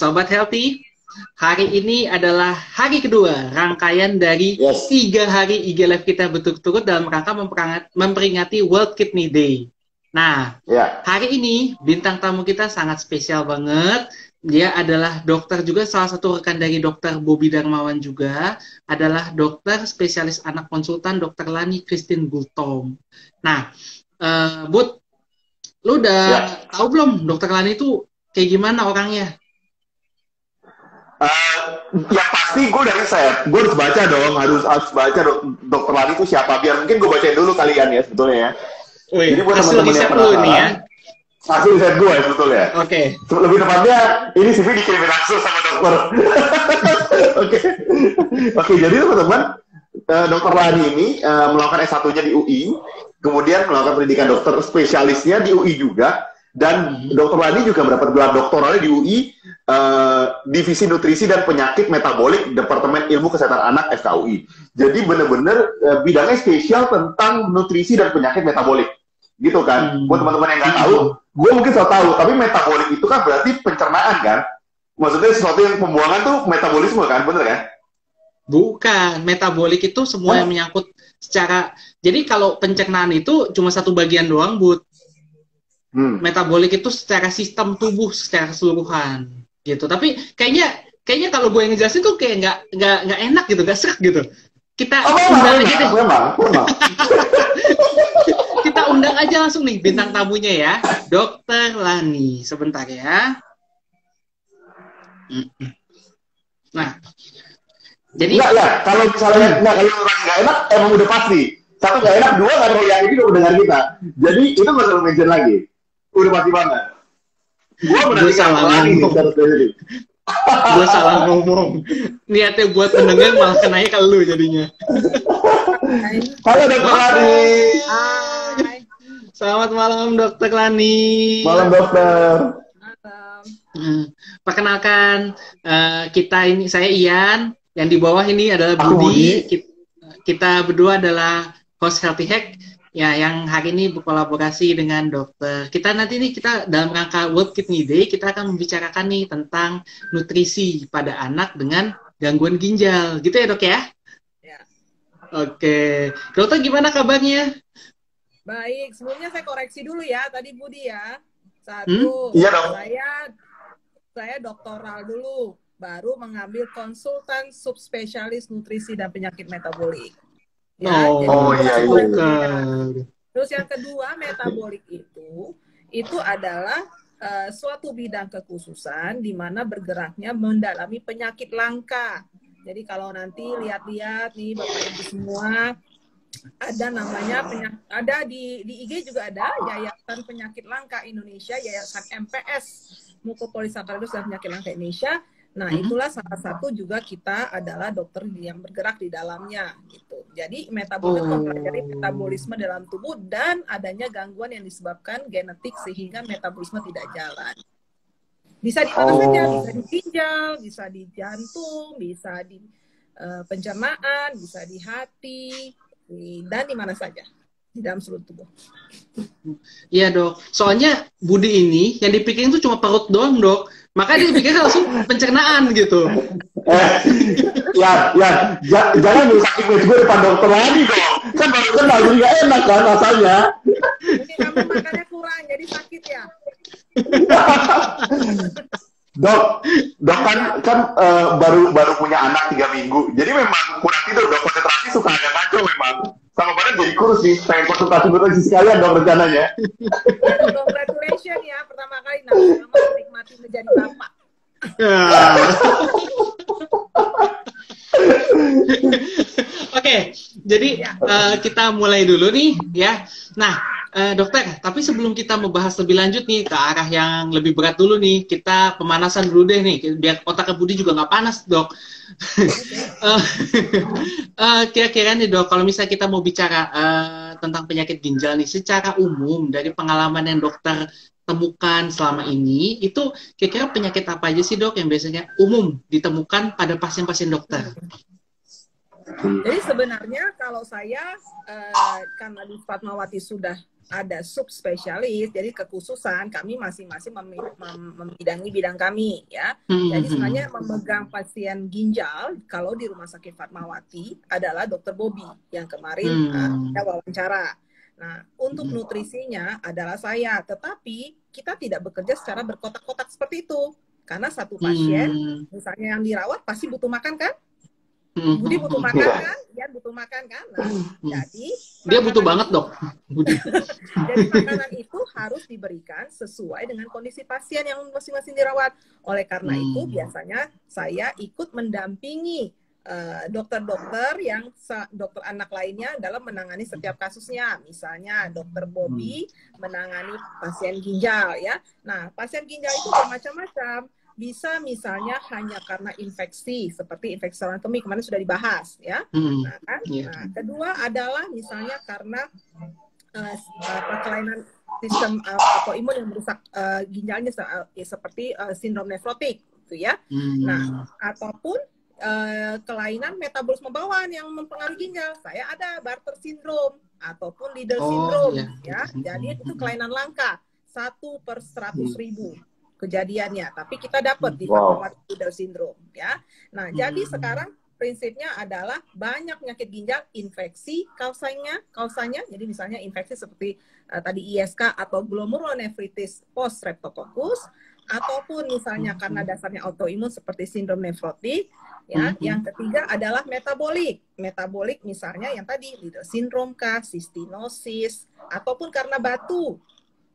Sobat Healthy. Hari ini adalah hari kedua rangkaian dari yes. tiga hari IG Live kita berturut-turut dalam rangka memperingati World Kidney Day. Nah, yeah. hari ini bintang tamu kita sangat spesial banget. Dia adalah dokter juga, salah satu rekan dari dokter Bobby Darmawan juga, adalah dokter spesialis anak konsultan dokter Lani Christine Gultom. Nah, uh, Bud, lu udah ya. tahu belum dokter Lani itu kayak gimana orangnya? Uh, yang pasti gue dari saya, gue harus baca dong, harus harus baca dok, dokter Lani itu siapa. Biar mungkin gue bacain dulu kalian ya sebetulnya ya. Wih, Jadi buat teman-teman yang penasaran, nih ya. Hasil riset gue ya sebetulnya. Oke. Okay. Lebih tepatnya ini CV dikirim langsung sama dokter. Oke. Oke, jadi teman-teman, uh, dokter Lani ini uh, melakukan S1-nya di UI, kemudian melakukan pendidikan dokter spesialisnya di UI juga, dan Dokter Lani juga mendapat gelar doktoralnya di UI uh, Divisi Nutrisi dan Penyakit Metabolik Departemen Ilmu Kesehatan Anak FKUI. Jadi benar-benar uh, bidangnya spesial tentang nutrisi dan penyakit metabolik, gitu kan? Hmm. Buat teman-teman yang nggak tahu, gue mungkin selalu tahu, tapi metabolik itu kan berarti pencernaan kan? Maksudnya sesuatu yang pembuangan tuh metabolisme kan, bener kan? Bukan, metabolik itu semua oh. yang menyangkut secara. Jadi kalau pencernaan itu cuma satu bagian doang, but Hmm. Metabolik itu secara sistem tubuh secara keseluruhan gitu. Tapi kayaknya kayaknya kalau gue yang ngejelasin tuh kayak nggak nggak nggak enak gitu, nggak serak gitu. Kita oh, undang aja deh. Memang, memang. Kita undang aja langsung nih bintang tamunya ya, Dokter Lani. Sebentar ya. Nah, jadi enggak ya, kalau misalnya enggak kalau orang nggak enak emang udah pasti. Satu nggak enak, dua nggak tahu yang ini udah dengar kita. Jadi itu nggak usah mention lagi udah mati banget. Gua gue salah ngomong. gue salah ngomong. Niatnya buat pendengar malah kenanya ke lu jadinya. Halo Dokter Lani. Selamat malam Dokter Lani. Malam Dokter. Hmm. Perkenalkan uh, kita ini saya Ian, yang di bawah ini adalah Budi. Kita, kita berdua adalah host Healthy Hack Ya, yang hari ini berkolaborasi dengan dokter. Kita nanti nih kita dalam rangka World Kidney Day kita akan membicarakan nih tentang nutrisi pada anak dengan gangguan ginjal, gitu ya dok ya? Ya. Oke, dokter gimana kabarnya? Baik, sebelumnya saya koreksi dulu ya, tadi Budi ya. Satu, hmm? iya dong. saya saya doktoral dulu, baru mengambil konsultan subspesialis nutrisi dan penyakit metabolik. Ya, oh, oh iya, iya. Terus yang kedua, metabolik itu itu adalah uh, suatu bidang kekhususan di mana bergeraknya mendalami penyakit langka. Jadi kalau nanti lihat-lihat nih Bapak Ibu semua ada namanya penyakit, ada di di IG juga ada Yayasan Penyakit Langka Indonesia, Yayasan MPS Mukopolisakkaridus dan Penyakit Langka Indonesia Nah, hmm. itulah salah satu juga kita adalah dokter yang bergerak di dalamnya gitu. Jadi metabolisme oh. mempelajari metabolisme dalam tubuh dan adanya gangguan yang disebabkan genetik sehingga metabolisme tidak jalan. Bisa di mana oh. saja, bisa di ginjal, bisa di jantung, bisa di uh, pencernaan, bisa di hati, di, dan di mana saja di dalam seluruh tubuh. Iya dok, soalnya Budi ini yang dipikirin itu cuma perut doang dok maka dia pikir langsung pencernaan gitu. Eh, ya, ya, jangan merusak image gue depan dokter lagi dong. Kan baru kenal, jadi gak enak kan rasanya. Mungkin kamu makannya kurang, jadi sakit ya. dok, dok kan kan uh, baru baru punya anak tiga minggu, jadi memang kurang tidur, dok konsentrasi suka agak kacau memang sama badan jadi kurus nih pengen konsultasi nutrisi sekalian dong rencananya. Congratulations ya pertama kali nah menikmati menjadi bapak Oke, jadi uh, kita mulai dulu nih ya. Nah, uh, dokter, tapi sebelum kita membahas lebih lanjut nih ke arah yang lebih berat dulu nih, kita pemanasan dulu deh nih, biar otak Budi juga nggak panas, dok. uh, uh, kira-kira nih dok, kalau misalnya kita mau bicara uh, tentang penyakit ginjal nih, secara umum dari pengalaman yang dokter temukan selama ini itu kira-kira penyakit apa aja sih dok yang biasanya umum ditemukan pada pasien-pasien dokter? Jadi sebenarnya kalau saya uh, karena di Fatmawati sudah ada subspesialis, jadi kekhususan kami masing-masing mem mem membidangi bidang kami ya. Hmm. Jadi sebenarnya memegang pasien ginjal kalau di Rumah Sakit Fatmawati adalah Dokter Bobby yang kemarin hmm. uh, ada wawancara. Nah, untuk hmm. nutrisinya adalah saya, tetapi kita tidak bekerja secara berkotak-kotak seperti itu. Karena satu pasien, hmm. misalnya yang dirawat pasti butuh makan kan? Hmm. Budi butuh makan iya. kan? Dia butuh makan kan? Nah, hmm. jadi dia butuh banget dok. jadi makanan itu harus diberikan sesuai dengan kondisi pasien yang masing-masing dirawat. Oleh karena hmm. itu biasanya saya ikut mendampingi dokter-dokter uh, yang dokter anak lainnya dalam menangani setiap kasusnya. Misalnya dokter Bobby hmm. menangani pasien ginjal ya. Nah, pasien ginjal itu bermacam-macam bisa misalnya hanya karena infeksi seperti infeksi saluran kemih kemarin sudah dibahas ya. Hmm. Nah, kan? yeah. nah, kedua adalah misalnya karena uh, uh, kelainan sistem uh, autoimun yang merusak uh, ginjalnya uh, seperti uh, sindrom nefrotik gitu ya. Hmm. Nah, ataupun uh, kelainan metabolisme bawaan yang mempengaruhi ginjal. Saya ada Barter syndrome ataupun Liddle oh, syndrome yeah. ya. Jadi itu kelainan langka satu per seratus ribu kejadiannya, tapi kita dapat di wow. Fatmawati syndrome ya. Nah, hmm. jadi sekarang prinsipnya adalah banyak penyakit ginjal infeksi kausanya kausanya jadi misalnya infeksi seperti uh, tadi ISK atau glomerulonefritis post streptococcus ataupun misalnya hmm. karena dasarnya autoimun seperti sindrom nefrotik ya hmm. yang ketiga adalah metabolik metabolik misalnya yang tadi Liddle syndrome kah cystinosis ataupun karena batu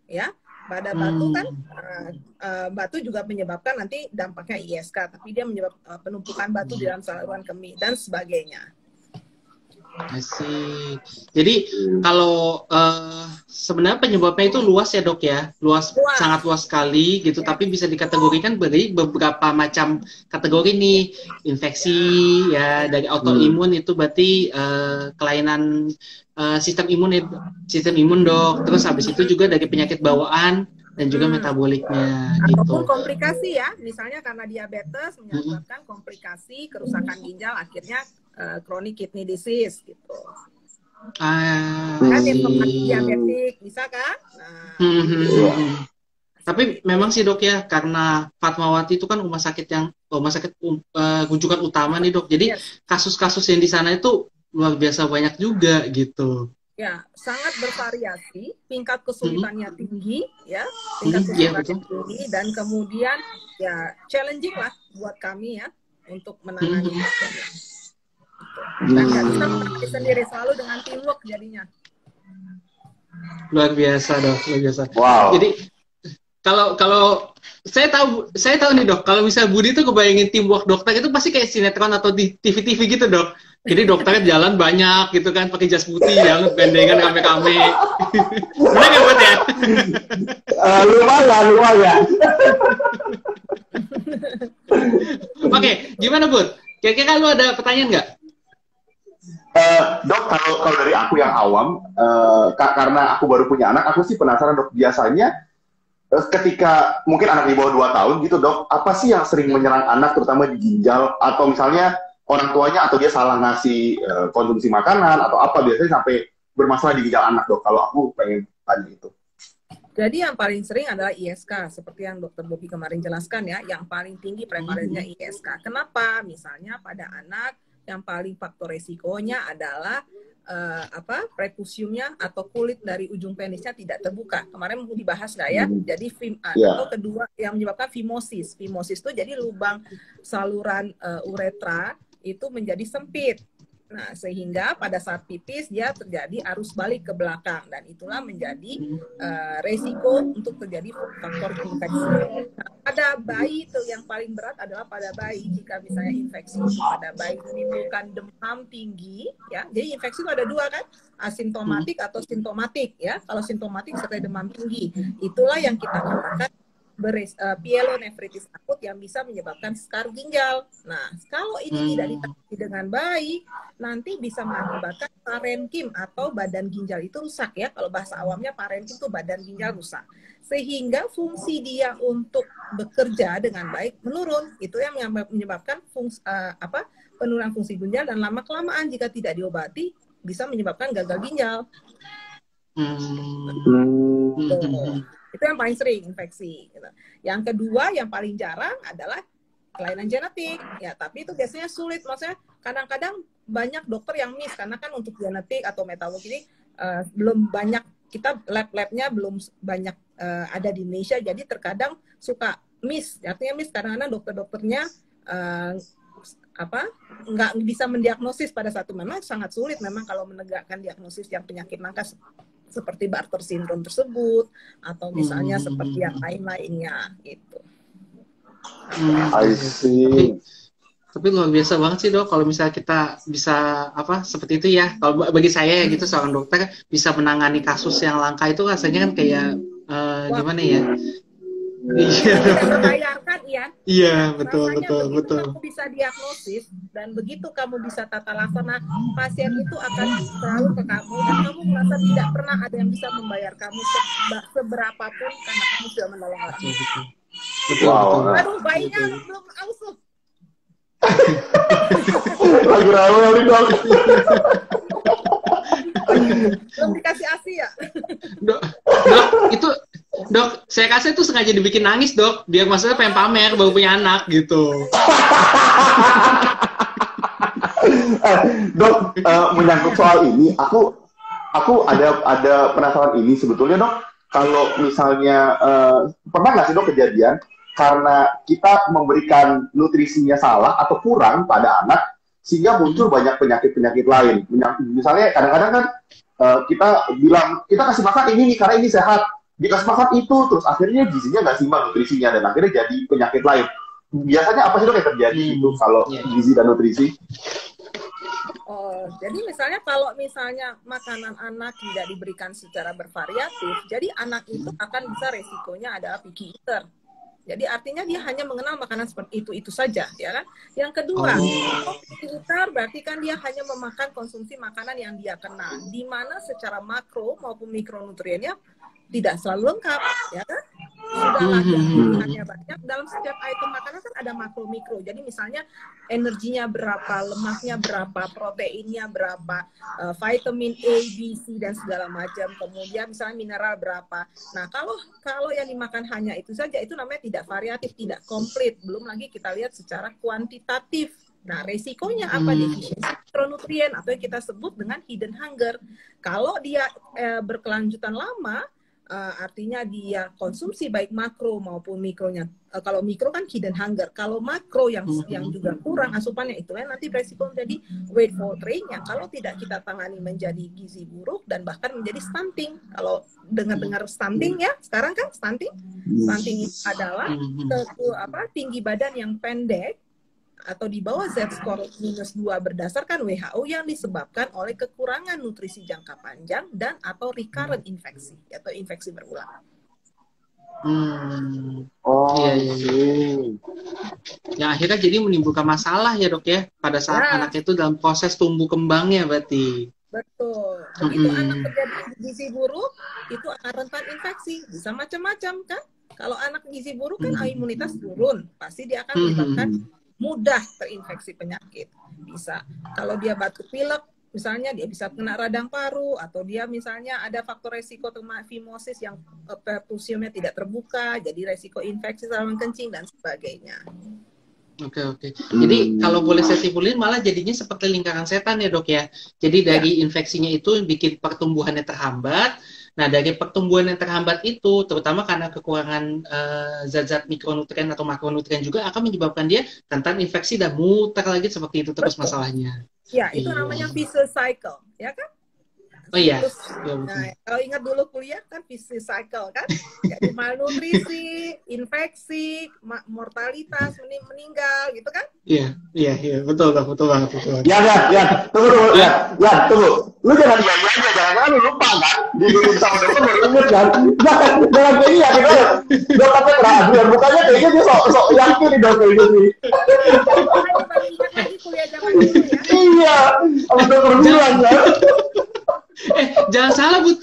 ya pada batu kan uh, uh, batu juga menyebabkan nanti dampaknya ISK, tapi dia menyebabkan uh, penumpukan batu di dalam saluran kemih dan sebagainya. Asik. Jadi kalau uh, sebenarnya penyebabnya itu luas ya dok ya, luas, luas. sangat luas sekali gitu. Ya. Tapi bisa dikategorikan beri beberapa macam kategori nih, infeksi ya dari autoimun hmm. itu berarti uh, kelainan uh, sistem imun sistem imun dok. Terus habis itu juga dari penyakit bawaan dan juga hmm. metaboliknya ataupun gitu. komplikasi ya misalnya karena diabetes menyebabkan hmm. komplikasi kerusakan ginjal akhirnya uh, chronic kidney disease gitu. Ah, kan informasi diabetik bisa kan? Nah, hmm, hmm, hmm, hmm. tapi memang sih dok ya karena Fatmawati itu kan rumah sakit yang rumah sakit uh, utama nih dok. Jadi kasus-kasus yang di sana itu luar biasa banyak juga gitu. Ya sangat bervariasi. Tingkat kesulitannya hmm. tinggi ya. Tingkat hmm, kesulitannya ya, tinggi. Dan kemudian ya challenging lah buat kami ya untuk menangani hmm. Dan nggak bisa menangani sendiri selalu dengan teamwork jadinya. Luar biasa dok luar biasa. Wow. jadi kalau kalau saya tahu saya tahu nih dok kalau misalnya Budi tuh kebayangin teamwork dokter itu pasti kayak sinetron atau di TV-TV gitu dok. Jadi dokternya jalan banyak gitu kan pakai jas putih yang gandengan kame-kame benar nggak buat ya? Uh, lumayan lumayan. Oke gimana bud? Kira-kira lu ada pertanyaan nggak Uh, dok, kalau kalau dari aku yang awam, uh, karena aku baru punya anak, aku sih penasaran dok. Biasanya ketika mungkin anak di bawah 2 tahun gitu dok, apa sih yang sering menyerang anak terutama di ginjal atau misalnya orang tuanya atau dia salah ngasih uh, konsumsi makanan atau apa biasanya sampai bermasalah di ginjal anak dok kalau aku pengen tanya itu. Jadi yang paling sering adalah ISK, seperti yang dokter Bobi kemarin jelaskan ya, yang paling tinggi prevalensinya hmm. ISK. Kenapa? Misalnya pada anak yang paling faktor resikonya adalah uh, apa prekusiumnya atau kulit dari ujung penisnya tidak terbuka. Kemarin dibahas nggak ya? Hmm. Jadi fim yeah. atau kedua yang menyebabkan fimosis. Fimosis itu jadi lubang saluran uh, uretra itu menjadi sempit. Nah, sehingga pada saat pipis dia terjadi arus balik ke belakang dan itulah menjadi uh, resiko untuk terjadi faktor infeksi. Nah, pada bayi itu yang paling berat adalah pada bayi jika misalnya infeksi pada bayi menimbulkan demam tinggi ya. Jadi infeksi itu ada dua kan, asimptomatik atau simptomatik ya. Kalau simptomatik serta demam tinggi, itulah yang kita katakan beres, uh, pielonefritis akut yang bisa menyebabkan skar ginjal. Nah, kalau ini hmm. tidak ditangani dengan baik, nanti bisa mengakibatkan parenkim atau badan ginjal itu rusak ya. Kalau bahasa awamnya parenkim itu badan ginjal rusak. Sehingga fungsi dia untuk bekerja dengan baik menurun. Itu yang menyebabkan fungsi uh, apa? penurunan fungsi ginjal dan lama kelamaan jika tidak diobati bisa menyebabkan gagal ginjal. Hmm. Gitu. Itu yang paling sering infeksi. Gitu. Yang kedua yang paling jarang adalah kelainan genetik. Ya, tapi itu biasanya sulit. Maksudnya kadang-kadang banyak dokter yang miss karena kan untuk genetik atau metabologi ini uh, belum banyak kita lab-labnya belum banyak uh, ada di Indonesia. Jadi terkadang suka miss. Artinya miss kadang-kadang dokter-dokternya uh, apa nggak bisa mendiagnosis pada satu memang sangat sulit memang kalau menegakkan diagnosis yang penyakit langka seperti Bartter syndrome tersebut atau misalnya hmm. seperti yang lain-lainnya gitu. Hmm. I see. Tapi, luar biasa banget sih dok kalau misalnya kita bisa apa seperti itu ya. Kalau bagi saya ya gitu seorang dokter bisa menangani kasus yang langka itu rasanya kan kayak uh, gimana ya? Iya. membayarkan ya. Iya, betul, betul, betul. Kamu bisa diagnosis dan begitu kamu bisa tata laksana, pasien itu akan selalu ke kamu dan kamu merasa tidak pernah ada yang bisa membayar kamu seberapapun karena kamu sudah menolong orang. Betul, betul. Betul, wow. betul. Aduh, bayinya belum ausu. Lagi rame nih dok. belum dikasih asi ya? Dok, dok, itu Dok, saya kasih itu sengaja dibikin nangis, Dok. Biar maksudnya pengen pamer baru punya anak gitu. eh, dok, uh, menyangkut soal ini, aku aku ada ada penasaran ini sebetulnya, Dok. Kalau misalnya uh, pernah nggak sih Dok kejadian karena kita memberikan nutrisinya salah atau kurang pada anak sehingga muncul banyak penyakit-penyakit lain. Misalnya kadang-kadang kan uh, kita bilang kita kasih makan ini nih karena ini sehat dikasih makan itu terus akhirnya gizinya nggak simbang nutrisinya dan akhirnya jadi penyakit lain biasanya apa sih dok yang terjadi hmm. itu kalau yeah. gizi dan nutrisi Oh, jadi misalnya kalau misalnya makanan anak tidak diberikan secara bervariatif, jadi anak itu akan bisa resikonya adalah picky eater. Jadi artinya dia hanya mengenal makanan seperti itu itu saja, ya kan? Yang kedua, oh. picky eater berarti kan dia hanya memakan konsumsi makanan yang dia kenal, di mana secara makro maupun mikronutriennya tidak selalu lengkap, ya kan? Sudahlah pilihannya banyak. Dalam setiap item makanan kan ada makro mikro. Jadi misalnya energinya berapa, lemaknya berapa, proteinnya berapa, uh, vitamin A, B, C dan segala macam. Kemudian misalnya mineral berapa. Nah kalau kalau yang dimakan hanya itu saja, itu namanya tidak variatif, tidak komplit. Belum lagi kita lihat secara kuantitatif. Nah, resikonya apa? Hmm. Defisiensi mikronutrien atau yang kita sebut dengan hidden hunger. Kalau dia eh, berkelanjutan lama, uh, artinya dia konsumsi baik makro maupun mikronya. Uh, kalau mikro kan hidden hunger. Kalau makro yang hmm. yang juga kurang asupannya itu kan nanti beresiko menjadi weight faltering yang kalau tidak kita tangani menjadi gizi buruk dan bahkan menjadi stunting. Kalau dengar-dengar stunting ya, sekarang kan stunting. Stunting itu adalah ke, apa tinggi badan yang pendek atau di bawah Z-score minus 2 berdasarkan WHO yang disebabkan oleh kekurangan nutrisi jangka panjang dan atau recurrent infeksi atau infeksi berulang. Hmm. Oh, iya, iya, iya. Yang akhirnya jadi menimbulkan masalah ya dok ya pada saat ya. anak itu dalam proses tumbuh kembangnya berarti. Betul. Begitu hmm. anak terjadi gizi buruk, itu akan rentan infeksi. Bisa macam-macam kan? Kalau anak gizi buruk kan hmm. imunitas turun, pasti dia akan menyebabkan hmm mudah terinfeksi penyakit. Bisa kalau dia batuk pilek, misalnya dia bisa kena radang paru atau dia misalnya ada faktor resiko fimosis yang eh, perfusiumnya tidak terbuka, jadi resiko infeksi saluran kencing dan sebagainya. Oke oke. Jadi kalau boleh saya simpulin malah jadinya seperti lingkaran setan ya dok ya. Jadi dari ya. infeksinya itu bikin pertumbuhannya terhambat, Nah, dari pertumbuhan yang terhambat itu, terutama karena kekurangan uh, zat-zat mikronutrien atau makronutrien juga akan menyebabkan dia rentan infeksi dan muter lagi seperti itu terus Betul. masalahnya. Ya, itu iya. namanya vicious cycle, ya kan? Oh iya. Terus, ya, nah, kalau ingat dulu kuliah kan vicious cycle kan, jadi malnutrisi, infeksi, mortalitas, mening meninggal, gitu kan? Iya, iya, iya, betul lah, betul banget, betul. Ya, ya, ya, tunggu, tunggu, ya, ya, tunggu. Lu jangan iya iya aja, jangan lu lupa kan? Di dulu sama dokter baru inget kan? Jangan, jangan kayak iya, gitu. Dokternya keraguan, bukannya kayaknya dia sok sok yakin nih dok kayak gini. Iya, sama dokter bilang kan eh jangan salah bud.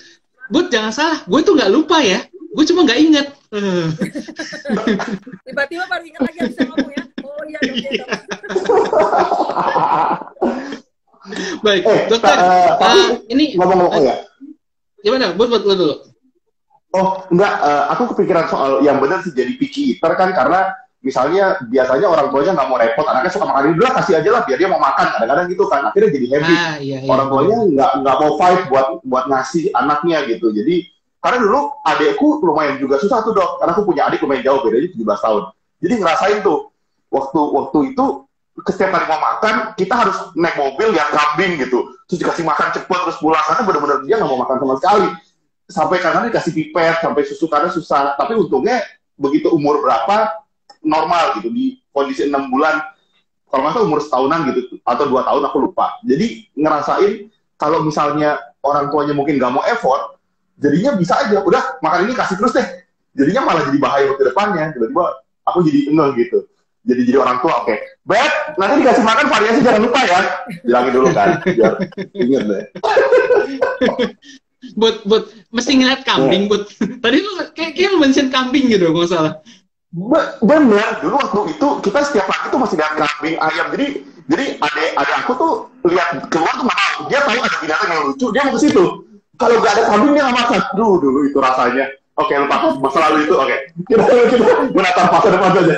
Bud jangan salah. Gue tuh nggak lupa ya. Gue cuma nggak inget tiba-tiba baru ingat lagi bisa ngomong ya. Oh iya iya baik eh, dokter uh, uh, ini ngomong-ngomong ya gimana? Buat buat dulu. Oh, enggak, uh, aku kepikiran soal yang benar sih jadi picky eater kan karena misalnya biasanya orang tuanya nggak mau repot, anaknya suka makan dulu kasih aja lah biar dia mau makan kadang-kadang gitu kan akhirnya jadi habit. Ah, iya, iya, orang tuanya nggak nggak mau fight buat buat ngasih anaknya gitu. Jadi karena dulu adekku lumayan juga susah tuh dok, karena aku punya adik lumayan jauh bedanya 17 tahun. Jadi ngerasain tuh waktu waktu itu setiap kali mau makan kita harus naik mobil yang kambing gitu, terus dikasih makan cepet terus pulang karena benar-benar dia nggak mau makan sama sekali sampai kadang dikasih pipet sampai susu karena susah tapi untungnya begitu umur berapa normal gitu di kondisi enam bulan kalau nggak salah umur setahunan gitu atau dua tahun aku lupa. Jadi ngerasain kalau misalnya orang tuanya mungkin nggak mau effort jadinya bisa aja udah makan ini kasih terus deh. Jadinya malah jadi bahaya untuk depannya tiba-tiba aku jadi enggak gitu. Jadi jadi orang tua oke okay. bet nanti dikasih makan variasi jangan lupa ya. Bilangin dulu kan biar inget deh. Buat buat mesti ngeliat kambing buat tadi lu kayak kayak mention kambing gitu nggak salah bener. Dulu waktu itu kita setiap pagi tuh masih lihat kambing ayam. Jadi jadi ada ada aku tuh lihat keluar tuh mau. Dia tahu ada binatang yang lucu dia mau ke situ. Kalau gak ada kambing dia nggak makan. Dulu dulu itu rasanya. Oke, lupa. Masa lalu itu. Oke, kita kita menatap masa depan saja.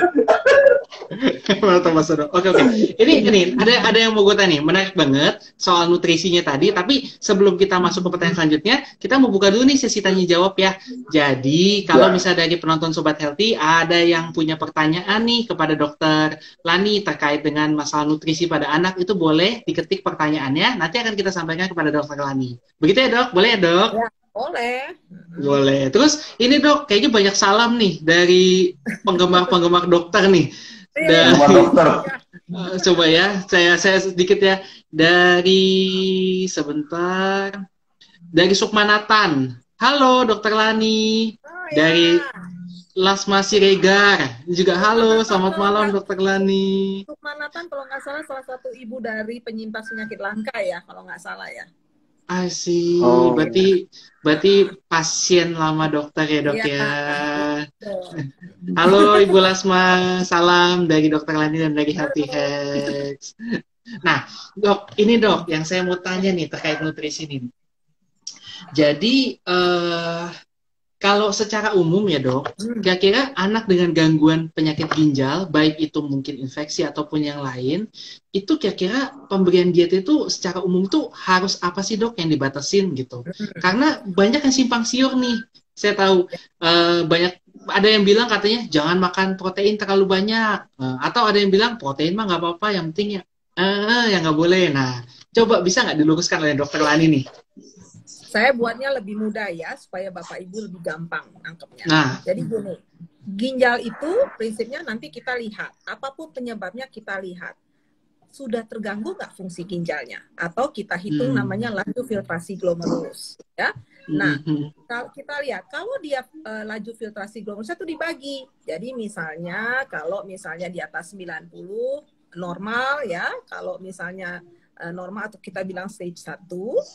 Oke, oke. Ini ini ada ada yang mau gue tanya nih, menarik banget soal nutrisinya tadi. Tapi sebelum kita masuk ke pertanyaan selanjutnya, kita mau buka dulu nih sesi tanya jawab ya. Jadi kalau ya. misalnya dari penonton sobat healthy ada yang punya pertanyaan nih kepada dokter Lani terkait dengan masalah nutrisi pada anak itu boleh diketik pertanyaannya. Nanti akan kita sampaikan kepada dokter Lani. Begitu ya dok? Boleh ya dok? Ya. Boleh. Boleh. Terus ini dok, kayaknya banyak salam nih dari penggemar-penggemar dokter nih. Iya. Dari dokter. Uh, coba ya, saya saya sedikit ya dari sebentar dari Sukmanatan. Halo Dokter Lani. Oh, ya. Dari Lasma Siregar juga halo, selamat malam Dokter Lani. Sukmanatan kalau nggak salah salah satu ibu dari penyintas penyakit langka ya, kalau nggak salah ya. I see. Oh. Berarti berarti pasien lama dokter ya dok ya. ya. Halo Ibu Lasma, salam dari Dokter Lani dan dari Happy Hacks. Nah dok, ini dok yang saya mau tanya nih terkait nutrisi ini. Jadi uh, kalau secara umum ya dok, hmm. kira-kira anak dengan gangguan penyakit ginjal, baik itu mungkin infeksi ataupun yang lain, itu kira-kira pemberian diet itu secara umum tuh harus apa sih dok yang dibatasin gitu? Hmm. Karena banyak yang simpang siur nih. Saya tahu uh, banyak ada yang bilang katanya jangan makan protein terlalu banyak, uh, atau ada yang bilang protein mah nggak apa-apa, yang penting ya, uh, yang nggak boleh. Nah, coba bisa nggak diluruskan oleh dokter Lani nih? Saya buatnya lebih mudah ya supaya bapak ibu lebih gampang nangkepnya. Nah. Jadi gini, ginjal itu prinsipnya nanti kita lihat apa pun penyebabnya kita lihat sudah terganggu nggak fungsi ginjalnya atau kita hitung hmm. namanya laju filtrasi glomerulus ya. Nah, hmm. kalau kita lihat kalau dia uh, laju filtrasi glomerulus itu dibagi. Jadi misalnya kalau misalnya di atas 90 normal ya, kalau misalnya uh, normal atau kita bilang stage 1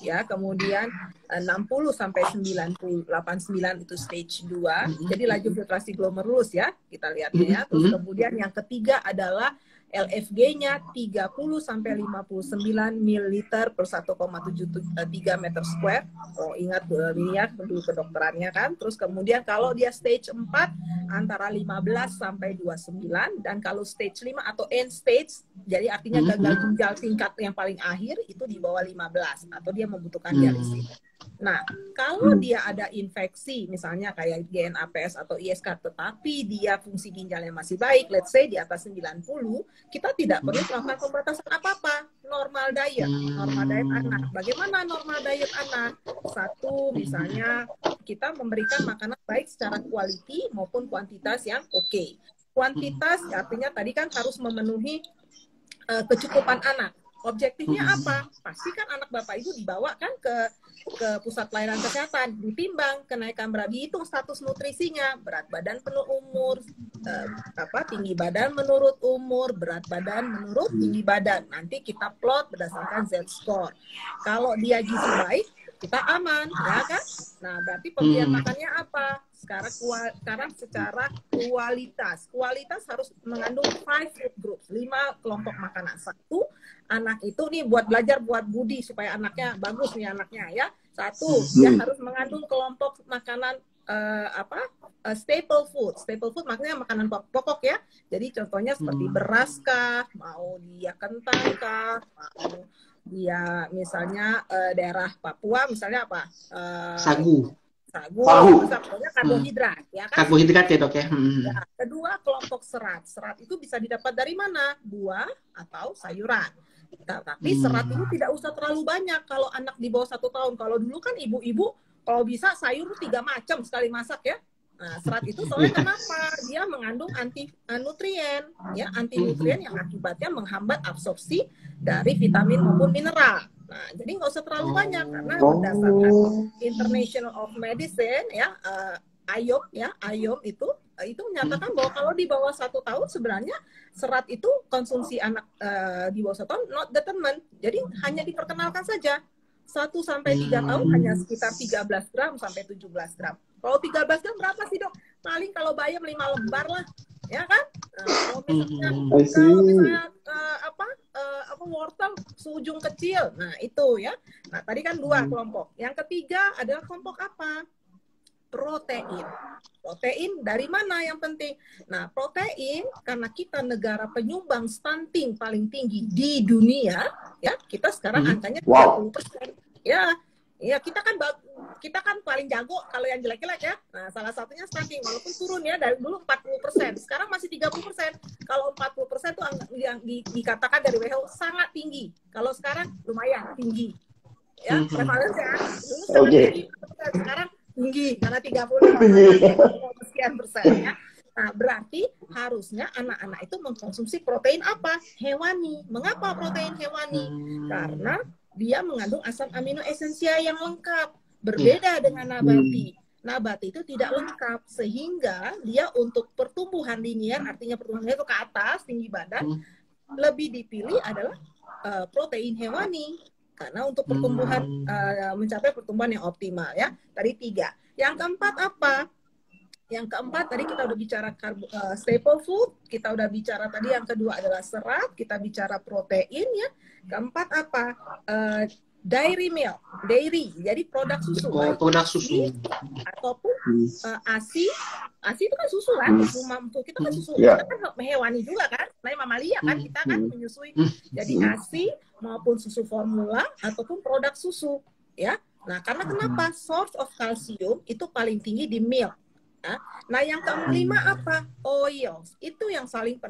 ya kemudian uh, 60 sampai 90 89 itu stage 2 mm-hmm. jadi laju filtrasi glomerulus ya kita lihatnya ya terus mm-hmm. kemudian yang ketiga adalah LFG-nya 30 sampai 59 ml per 1,73 meter square. Oh, ingat ini ya dulu kedokterannya kan. Terus kemudian kalau dia stage 4 antara 15 sampai 29 dan kalau stage 5 atau end stage jadi artinya mm-hmm. gagal ginjal tingkat yang paling akhir itu di bawah 15 atau dia membutuhkan dialisis. Hmm. Nah, kalau hmm. dia ada infeksi, misalnya kayak GNAPS atau ISK, tetapi dia fungsi ginjalnya masih baik, let's say di atas 90, kita tidak perlu melakukan pembatasan apa-apa. Normal diet, normal diet hmm. anak. Bagaimana normal diet anak? Satu, misalnya kita memberikan makanan baik secara quality maupun kuantitas yang oke. Okay. Kuantitas artinya tadi kan harus memenuhi uh, kecukupan anak Objektifnya hmm. apa? Pastikan anak bapak ibu dibawa kan ke ke pusat pelayanan kesehatan, ditimbang kenaikan berat, dihitung status nutrisinya, berat badan penuh umur, eh, apa tinggi badan menurut umur, berat badan menurut tinggi badan. Nanti kita plot berdasarkan Z score. Kalau dia gizi baik, kita aman, ya kan? Nah, berarti pemberian hmm. makannya apa? sekarang sekarang secara kualitas kualitas harus mengandung five food groups lima kelompok makanan satu anak itu nih buat belajar buat budi supaya anaknya bagus nih anaknya ya Satu, dia harus mengandung kelompok makanan uh, apa uh, staple food. Staple food maksudnya makanan pokok ya. Jadi contohnya seperti hmm. beras kah, mau dia kentang kah, mau dia misalnya uh, daerah Papua misalnya apa? Uh, sagu. Sagu, sagu. pokoknya karbohidrat hmm. ya kan. Karbohidrat ya dok ya. Hmm. ya. Kedua kelompok serat. Serat itu bisa didapat dari mana? Buah atau sayuran. Tapi serat itu tidak usah terlalu banyak kalau anak di bawah satu tahun. Kalau dulu kan ibu-ibu kalau bisa sayur tiga macam sekali masak ya. Nah, serat itu soalnya kenapa? Dia mengandung anti nutrien, ya anti nutrien yang akibatnya menghambat absorpsi dari vitamin maupun mineral. Nah, jadi nggak usah terlalu banyak karena berdasarkan International of Medicine ya uh, IOM ya IOM itu itu menyatakan bahwa kalau di bawah satu tahun sebenarnya serat itu konsumsi anak uh, di bawah satu tahun not determined. Jadi hanya diperkenalkan saja. 1 sampai 3 tahun hanya sekitar 13 gram sampai 17 gram. Kalau 13 gram berapa sih dok? Paling kalau bayam 5 lembar lah, ya kan? Nah, kalau misalnya, hmm, kalau misalnya uh, apa uh, apa wortel seujung kecil, nah itu ya. Nah tadi kan dua hmm. kelompok. Yang ketiga adalah kelompok apa? Protein. Protein dari mana yang penting? Nah, protein karena kita negara penyumbang stunting paling tinggi di dunia, ya kita sekarang hmm. angkanya 30 wow. persen. Ya, ya kita kan kita kan paling jago kalau yang jelek-jelek ya. Nah, salah satunya stunting walaupun turun ya dari dulu 40 persen, sekarang masih 30 persen. Kalau 40 persen itu yang di, dikatakan dari WHO sangat tinggi. Kalau sekarang lumayan tinggi. Ya, hmm. prevalensi ya. Dulu okay. sekarang tinggi karena 30 tinggi. sekian persen ya. Nah, berarti harusnya anak-anak itu mengkonsumsi protein apa? Hewani. Mengapa protein hewani? Hmm. Karena dia mengandung asam amino esensial yang lengkap. Berbeda hmm. dengan nabati. Nabati itu tidak lengkap sehingga dia untuk pertumbuhan linier, artinya pertumbuhan itu ke atas tinggi badan, hmm. lebih dipilih adalah uh, protein hewani karena untuk pertumbuhan hmm. uh, mencapai pertumbuhan yang optimal ya. Tadi tiga. Yang keempat apa? Yang keempat tadi kita udah bicara karbo, uh, staple food, kita udah bicara tadi yang kedua adalah serat, kita bicara protein ya. Keempat apa? Uh, dairy milk, dairy, jadi produk susu. Oh, produk susu. Ataupun uh, ASI, ASI itu kan susu kan, hmm. susu mampu kita kan susu, yeah. kita kan hewani juga kan, nah mamalia kan, hmm. kita kan menyusui. Jadi ASI maupun susu formula ataupun produk susu, ya. Nah, karena kenapa source of calcium itu paling tinggi di milk. Nah, nah yang kelima apa? Oils. Itu yang saling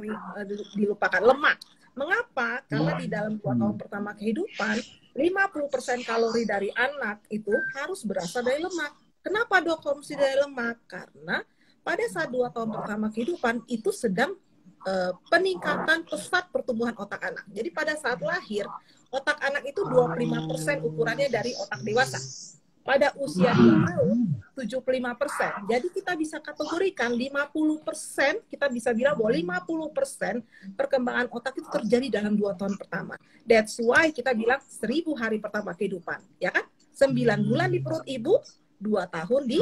dilupakan. Lemak. Mengapa? Karena di dalam dua tahun pertama kehidupan, 50% kalori dari anak itu harus berasal dari lemak. Kenapa dok konsumsi dari lemak? Karena pada saat dua tahun pertama kehidupan itu sedang uh, peningkatan pesat pertumbuhan otak anak. Jadi pada saat lahir, otak anak itu 25% ukurannya dari otak dewasa pada usia 2 tahun 75%. Jadi kita bisa kategorikan 50%, kita bisa bilang bahwa 50% perkembangan otak itu terjadi dalam dua tahun pertama. That's why kita bilang 1000 hari pertama kehidupan, ya kan? 9 bulan di perut ibu, 2 tahun di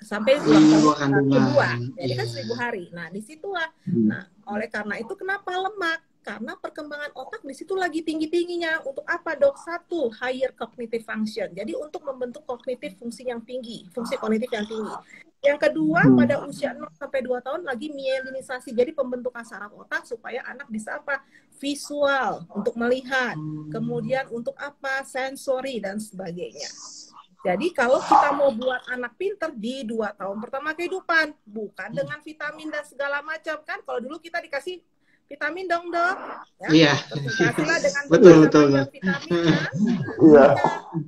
sampai dua tahun kedua. Jadi kan 1000 hari. Nah, di situlah. Nah, oleh karena itu kenapa lemak? Karena perkembangan otak di situ lagi tinggi-tingginya. Untuk apa dok? Satu, higher cognitive function. Jadi untuk membentuk kognitif fungsi yang tinggi, fungsi kognitif yang tinggi. Yang kedua, hmm. pada usia 0 sampai 2 tahun lagi mielinisasi. Jadi pembentukan saraf otak supaya anak bisa apa? Visual untuk melihat. Kemudian untuk apa? Sensori dan sebagainya. Jadi kalau kita mau buat anak pinter di dua tahun pertama kehidupan, bukan dengan vitamin dan segala macam kan. Kalau dulu kita dikasih vitamin dong dok. Ya. Iya. Kasihlah dengan betul betul. Vitamin Iya.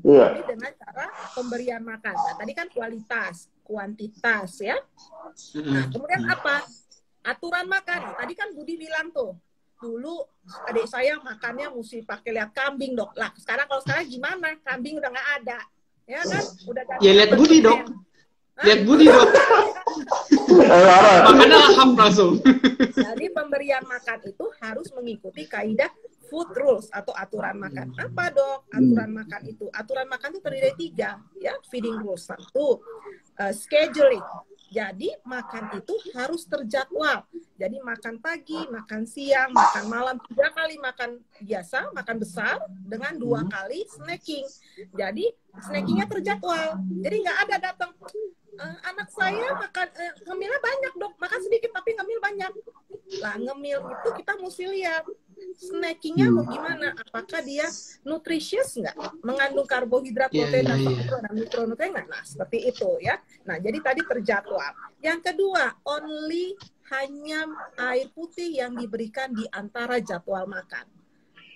Iya. dengan cara pemberian makan. Nah, tadi kan kualitas, kuantitas ya. Nah, kemudian apa? Aturan makan. Tadi kan Budi bilang tuh, dulu adik saya makannya mesti pakai lihat kambing dok. Lah sekarang kalau sekarang gimana? Kambing udah nggak ada. Ya kan? Udah Ya lihat Budi dok. Lihat Budi dok. Makanya ham langsung. Jadi pemberian makan itu harus mengikuti kaidah food rules atau aturan makan. Apa dok aturan makan itu? Aturan makan itu terdiri dari tiga, ya feeding rules satu, uh, scheduling. Jadi makan itu harus terjadwal. Jadi makan pagi, makan siang, makan malam, tiga kali makan biasa, makan besar, dengan dua hmm. kali snacking. Jadi snackingnya terjadwal. Jadi nggak ada datang uh, anak saya makan uh, ngemilnya banyak dok, makan sedikit tapi ngemil banyak. Lah ngemil itu kita mesti lihat snackingnya mau hmm. gimana? Apakah dia nutritious nggak? Mengandung karbohidrat, yeah, protein, yeah, yeah. dan mikronutrien nggak? Nah, seperti itu ya. Nah, jadi tadi terjadwal. Yang kedua, only hanya air putih yang diberikan di antara jadwal makan.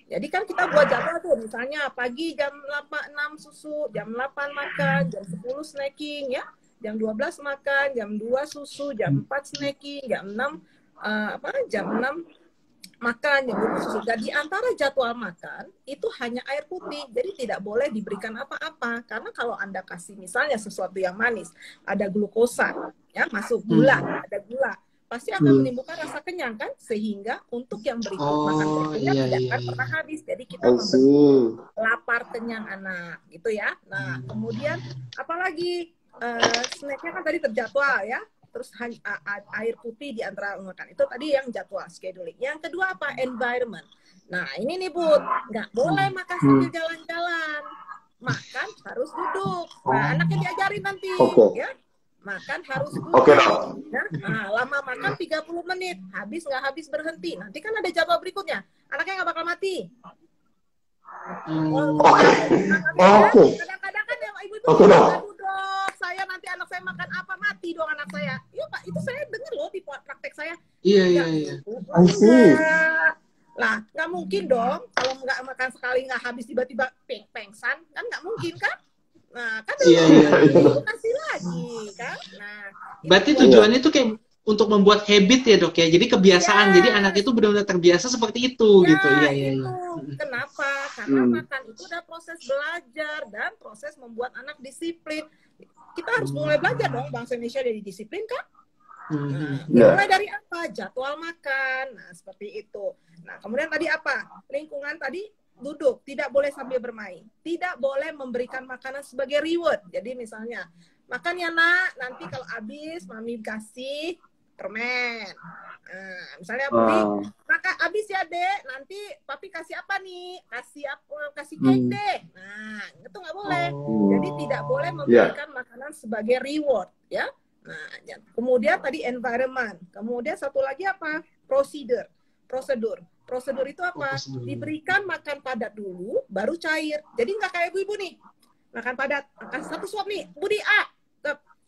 Jadi kan kita buat jadwal tuh, misalnya pagi jam 8, 6 susu, jam 8 makan, jam 10 snacking ya, jam 12 makan, jam 2 susu, jam 4 snacking, jam 6 uh, eh, apa? jam 6 makan yang susu. Dan di antara jadwal makan itu hanya air putih, jadi tidak boleh diberikan apa-apa. Karena kalau anda kasih misalnya sesuatu yang manis, ada glukosa, ya masuk gula, hmm. ada gula, pasti akan hmm. menimbulkan rasa kenyang kan, sehingga untuk yang berikut oh, makan berikutnya iya, tidak iya, akan iya. pernah habis. Jadi kita lapar kenyang anak, gitu ya. Nah, kemudian apalagi uh, snacknya kan tadi terjadwal ya terus air putih di antara makan. Itu tadi yang jadwal scheduling. Yang kedua apa? Environment. Nah, ini nih, Bud. Nggak boleh makan sambil jalan-jalan. Makan harus duduk. Nah, anaknya diajarin nanti. Okay. Ya, makan harus duduk. Okay, ya? Nah, lama makan 30 menit. Habis nggak habis berhenti. Nanti kan ada jadwal berikutnya. Anaknya nggak bakal mati. Hmm. Oke. Oke. Kadang-kadang kan ibu-ibu okay, nanti anak saya makan apa mati dong anak saya. Iya pak itu saya dengar loh di praktek saya. Iya iya iya. Lah nggak mungkin dong kalau nggak makan sekali nggak habis tiba-tiba peng pengsan. Kan nggak mungkin kan? Nah kan iya, iya, iya. kasih lagi kan? Nah berarti tujuannya itu kayak untuk membuat habit ya dok ya? Jadi kebiasaan. Ya. jadi anak itu benar-benar terbiasa seperti itu ya, gitu. Iya iya iya. Kenapa? Karena hmm. makan itu udah proses belajar dan proses membuat anak disiplin kita harus mulai belajar dong bangsa Indonesia dari disiplin kan Nah, mulai dari apa? Jadwal makan. Nah, seperti itu. Nah, kemudian tadi apa? Lingkungan tadi duduk, tidak boleh sambil bermain. Tidak boleh memberikan makanan sebagai reward. Jadi misalnya, makan ya nak, nanti kalau habis mami kasih permen. Nah, misalnya beli, wow. maka habis ya dek, nanti papi kasih apa nih? Kasih apa? Kasih cake hmm. deh. Nah, itu nggak boleh. Oh. Jadi tidak boleh ya. memberikan yeah. makanan sebagai reward, ya. Nah, ya. kemudian tadi environment. Kemudian satu lagi apa? Prosedur. Prosedur. Prosedur itu apa? Oh, Diberikan makan padat dulu, baru cair. Jadi nggak kayak ibu-ibu nih. Makan padat, makan satu suap nih. Budi A.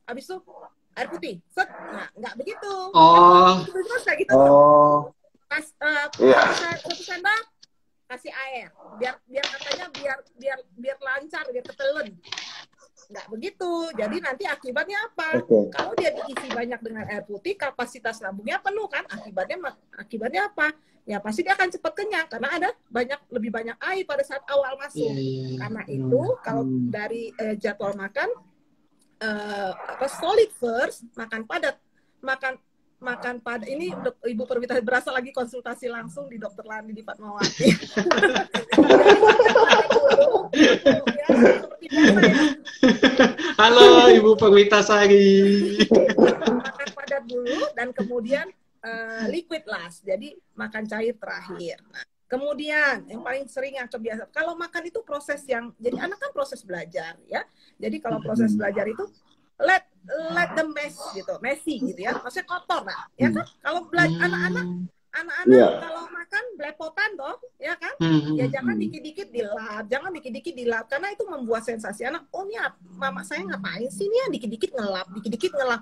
Habis itu air putih. Set. Nah nggak begitu. Oh. Terus kayak gitu. Oh. Pas uh, yeah. satu sendok kasih air. Biar biar katanya biar biar biar lancar biar ketelan nggak begitu. Jadi nanti akibatnya apa? Okay. kalau dia diisi banyak dengan air putih kapasitas lambungnya penuh kan? Akibatnya akibatnya apa? Ya pasti dia akan cepat kenyang karena ada banyak lebih banyak air pada saat awal masuk. Yeah, yeah, yeah. karena itu kalau hmm. dari uh, jadwal makan uh, apa solid first, makan padat, makan makan padat. Ini dok, Ibu Perwita berasa lagi konsultasi langsung di Dokter Lani di Fatmawati. Halo Ibu Perwita Sari. makan padat dulu dan kemudian uh, liquid last. Jadi makan cair terakhir. Nah, Kemudian yang paling sering yang kebiasaan kalau makan itu proses yang jadi anak kan proses belajar ya. Jadi kalau proses belajar itu let let the mess gitu, messy gitu ya. Maksudnya kotor nah, ya kan? Kalau belajar anak-anak anak-anak yeah. kalau makan blepotan toh ya kan mm-hmm. ya jangan dikit-dikit dilap jangan dikit-dikit dilap karena itu membuat sensasi anak oh ya mama saya ngapain sih nih ya dikit-dikit ngelap dikit-dikit ngelap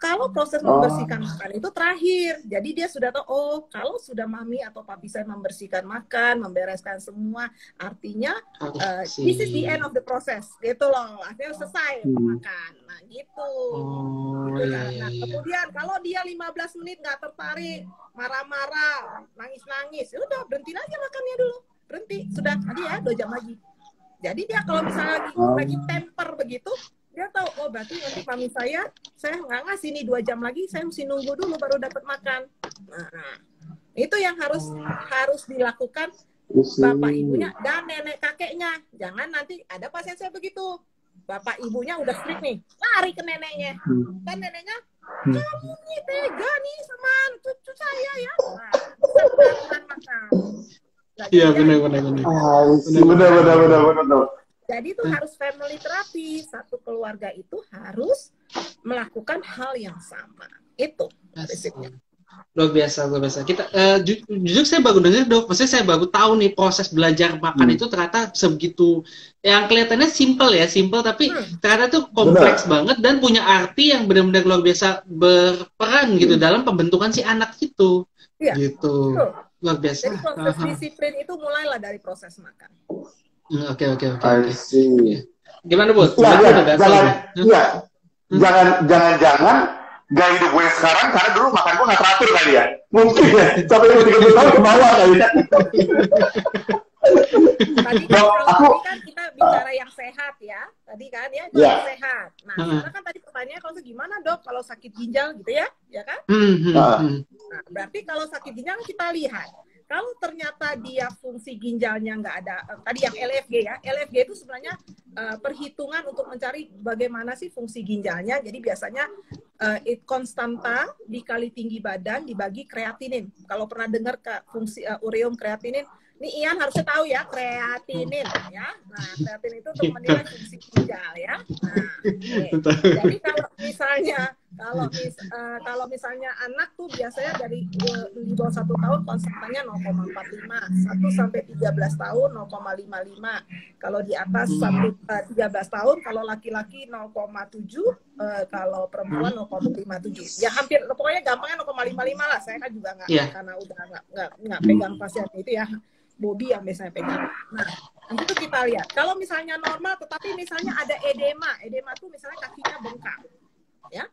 kalau proses oh. membersihkan makan itu terakhir jadi dia sudah tahu oh kalau sudah mami atau papi saya membersihkan makan membereskan semua artinya uh, this is the end of the process gitu loh akhirnya selesai hmm. makan nah gitu, oh, gitu kan. iya, nah, iya. kemudian kalau dia 15 menit nggak tertarik marah-marah, nangis-nangis, ya udah berhenti aja makannya dulu, berhenti, sudah tadi ya dua jam lagi. Jadi dia kalau misalnya lagi, lagi temper begitu, dia tahu oh berarti nanti mami saya, saya nggak ngasih nih dua jam lagi, saya mesti nunggu dulu baru dapat makan. Nah, itu yang harus harus dilakukan bapak ibunya dan nenek kakeknya. Jangan nanti ada pasien saya begitu, bapak ibunya udah strict nih, lari ke neneknya. Kan neneknya hmm. Kamu nih tega nih sama cucu saya ya. Nah, iya benar benar benar. Benar benar benar benar jadi itu harus family terapi satu keluarga itu harus melakukan hal yang sama. Itu prinsipnya luar biasa luar biasa kita uh, ju jujur saya baru dengar dok maksudnya saya baru tahu nih proses belajar makan hmm. itu ternyata sebegitu yang kelihatannya simple ya simple tapi hmm. ternyata tuh kompleks Benar. banget dan punya arti yang benar-benar luar biasa berperan gitu hmm. dalam pembentukan si anak itu ya. gitu Betul. luar biasa jadi proses Aha. disiplin itu mulailah dari proses makan hmm, oke oke oke gimana bu ya, ya, jangan ya, jangan jangan jangan gaya hidup gue sekarang karena dulu makan gue nggak teratur kali ya mungkin ya sampai umur tiga puluh tahun ke bawah kali ya tadi kan, kalau aku, tadi kan kita bicara yang sehat ya tadi kan ya yang yeah. sehat nah hmm. karena kan tadi pertanyaannya kalau gimana dok kalau sakit ginjal gitu ya ya kan hmm. hmm nah, hmm. nah berarti kalau sakit ginjal kita lihat kalau ternyata dia fungsi ginjalnya nggak ada, uh, tadi yang LFG ya, LFG itu sebenarnya uh, perhitungan untuk mencari bagaimana sih fungsi ginjalnya. Jadi biasanya uh, it konstanta dikali tinggi badan dibagi kreatinin. Kalau pernah dengar ke fungsi uh, ureum kreatinin, ini Ian harusnya tahu ya kreatinin ya. Nah, kreatinin itu untuk menilai fungsi ginjal ya. Nah, okay. jadi kalau misalnya kalau mis, uh, kalau misalnya anak tuh biasanya dari uh, di bawah satu tahun konstantannya 0,45, 1 sampai 13 tahun 0,55. Kalau di atas satu uh, 13 tahun, kalau laki-laki 0,7, uh, kalau perempuan 0,57. Ya hampir pokoknya gampangnya 0,55 lah. Saya kan juga nggak yeah. karena udah nggak nggak pegang pasien itu ya Bobby yang biasanya pegang. Nah, itu kita lihat. Kalau misalnya normal, tetapi misalnya ada edema, edema itu misalnya kakinya bengkak, ya,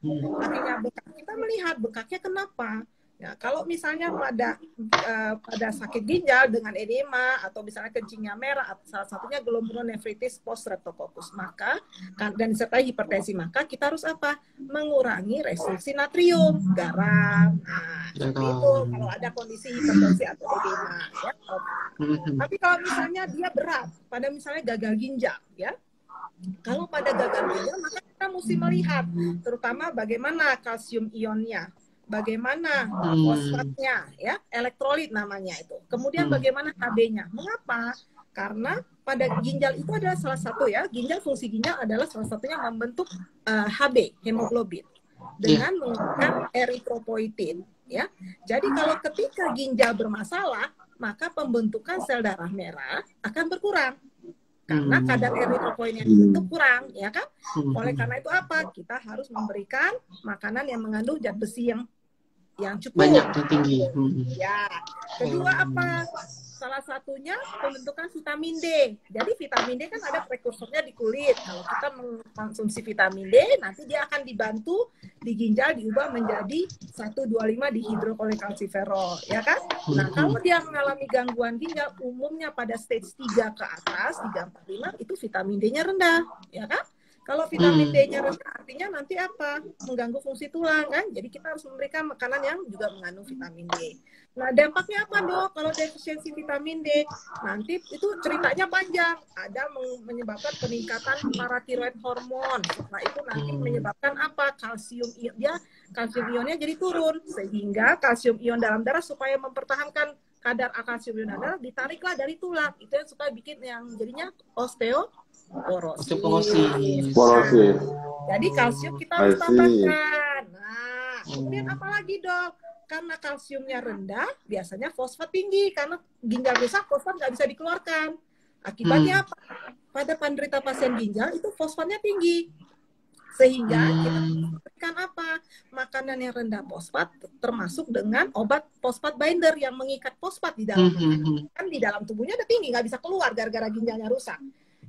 kakinya bengkak. Kita melihat bengkaknya kenapa? Ya, kalau misalnya pada uh, pada sakit ginjal dengan edema atau misalnya kencingnya merah, salah satunya glomerulonefritis post streptococcus, maka kan, dan disertai hipertensi, maka kita harus apa? Mengurangi restriksi natrium, garam. Nah, seperti itu kalau ada kondisi hipertensi atau edema. Ya. Tapi kalau misalnya dia berat, pada misalnya gagal ginjal, ya, kalau pada gagal ginjal maka kita mesti melihat terutama bagaimana kalsium ionnya bagaimana hmm. fosfatnya ya elektrolit namanya itu kemudian hmm. bagaimana HB-nya mengapa karena pada ginjal itu adalah salah satu ya ginjal fungsi ginjal adalah salah satunya membentuk uh, eh, HB hemoglobin dengan yeah. menggunakan eritropoietin ya jadi kalau ketika ginjal bermasalah maka pembentukan sel darah merah akan berkurang karena hmm. kadar eritropoietin itu kurang ya kan hmm. oleh karena itu apa kita harus memberikan makanan yang mengandung zat besi yang yang cukup banyak yang tinggi. Hmm. Ya. Kedua hmm. apa? Salah satunya pembentukan vitamin D. Jadi vitamin D kan ada prekursornya di kulit. Kalau kita mengkonsumsi vitamin D, nanti dia akan dibantu di ginjal diubah menjadi 125 dihidrokolkalsiferol, ya kan? Nah, hmm. kalau dia mengalami gangguan ginjal umumnya pada stage 3 ke atas, 3 4 5 itu vitamin D-nya rendah, ya kan? Kalau vitamin hmm. D-nya rendah artinya nanti apa? Mengganggu fungsi tulang kan? Jadi kita harus memberikan makanan yang juga mengandung vitamin D. Nah, dampaknya apa, Dok? Kalau defisiensi vitamin D, nanti itu ceritanya panjang. Ada menyebabkan peningkatan paratiroid hormon. Setelah itu nanti hmm. menyebabkan apa? Kalsium dia kalsium ionnya jadi turun sehingga kalsium ion dalam darah supaya mempertahankan kadar kalsium ion dalam darah ditariklah dari tulang. Itu yang suka bikin yang jadinya osteo porosis. Porosis. Jadi kalsium kita harus tambahkan. Nah, kemudian apa lagi dok? Karena kalsiumnya rendah, biasanya fosfat tinggi karena ginjal rusak fosfat nggak bisa dikeluarkan. Akibatnya hmm. apa? Pada penderita pasien ginjal itu fosfatnya tinggi sehingga hmm. kita berikan apa makanan yang rendah fosfat termasuk dengan obat fosfat binder yang mengikat fosfat di dalam hmm, hmm. kan di dalam tubuhnya ada tinggi nggak bisa keluar gara-gara ginjalnya rusak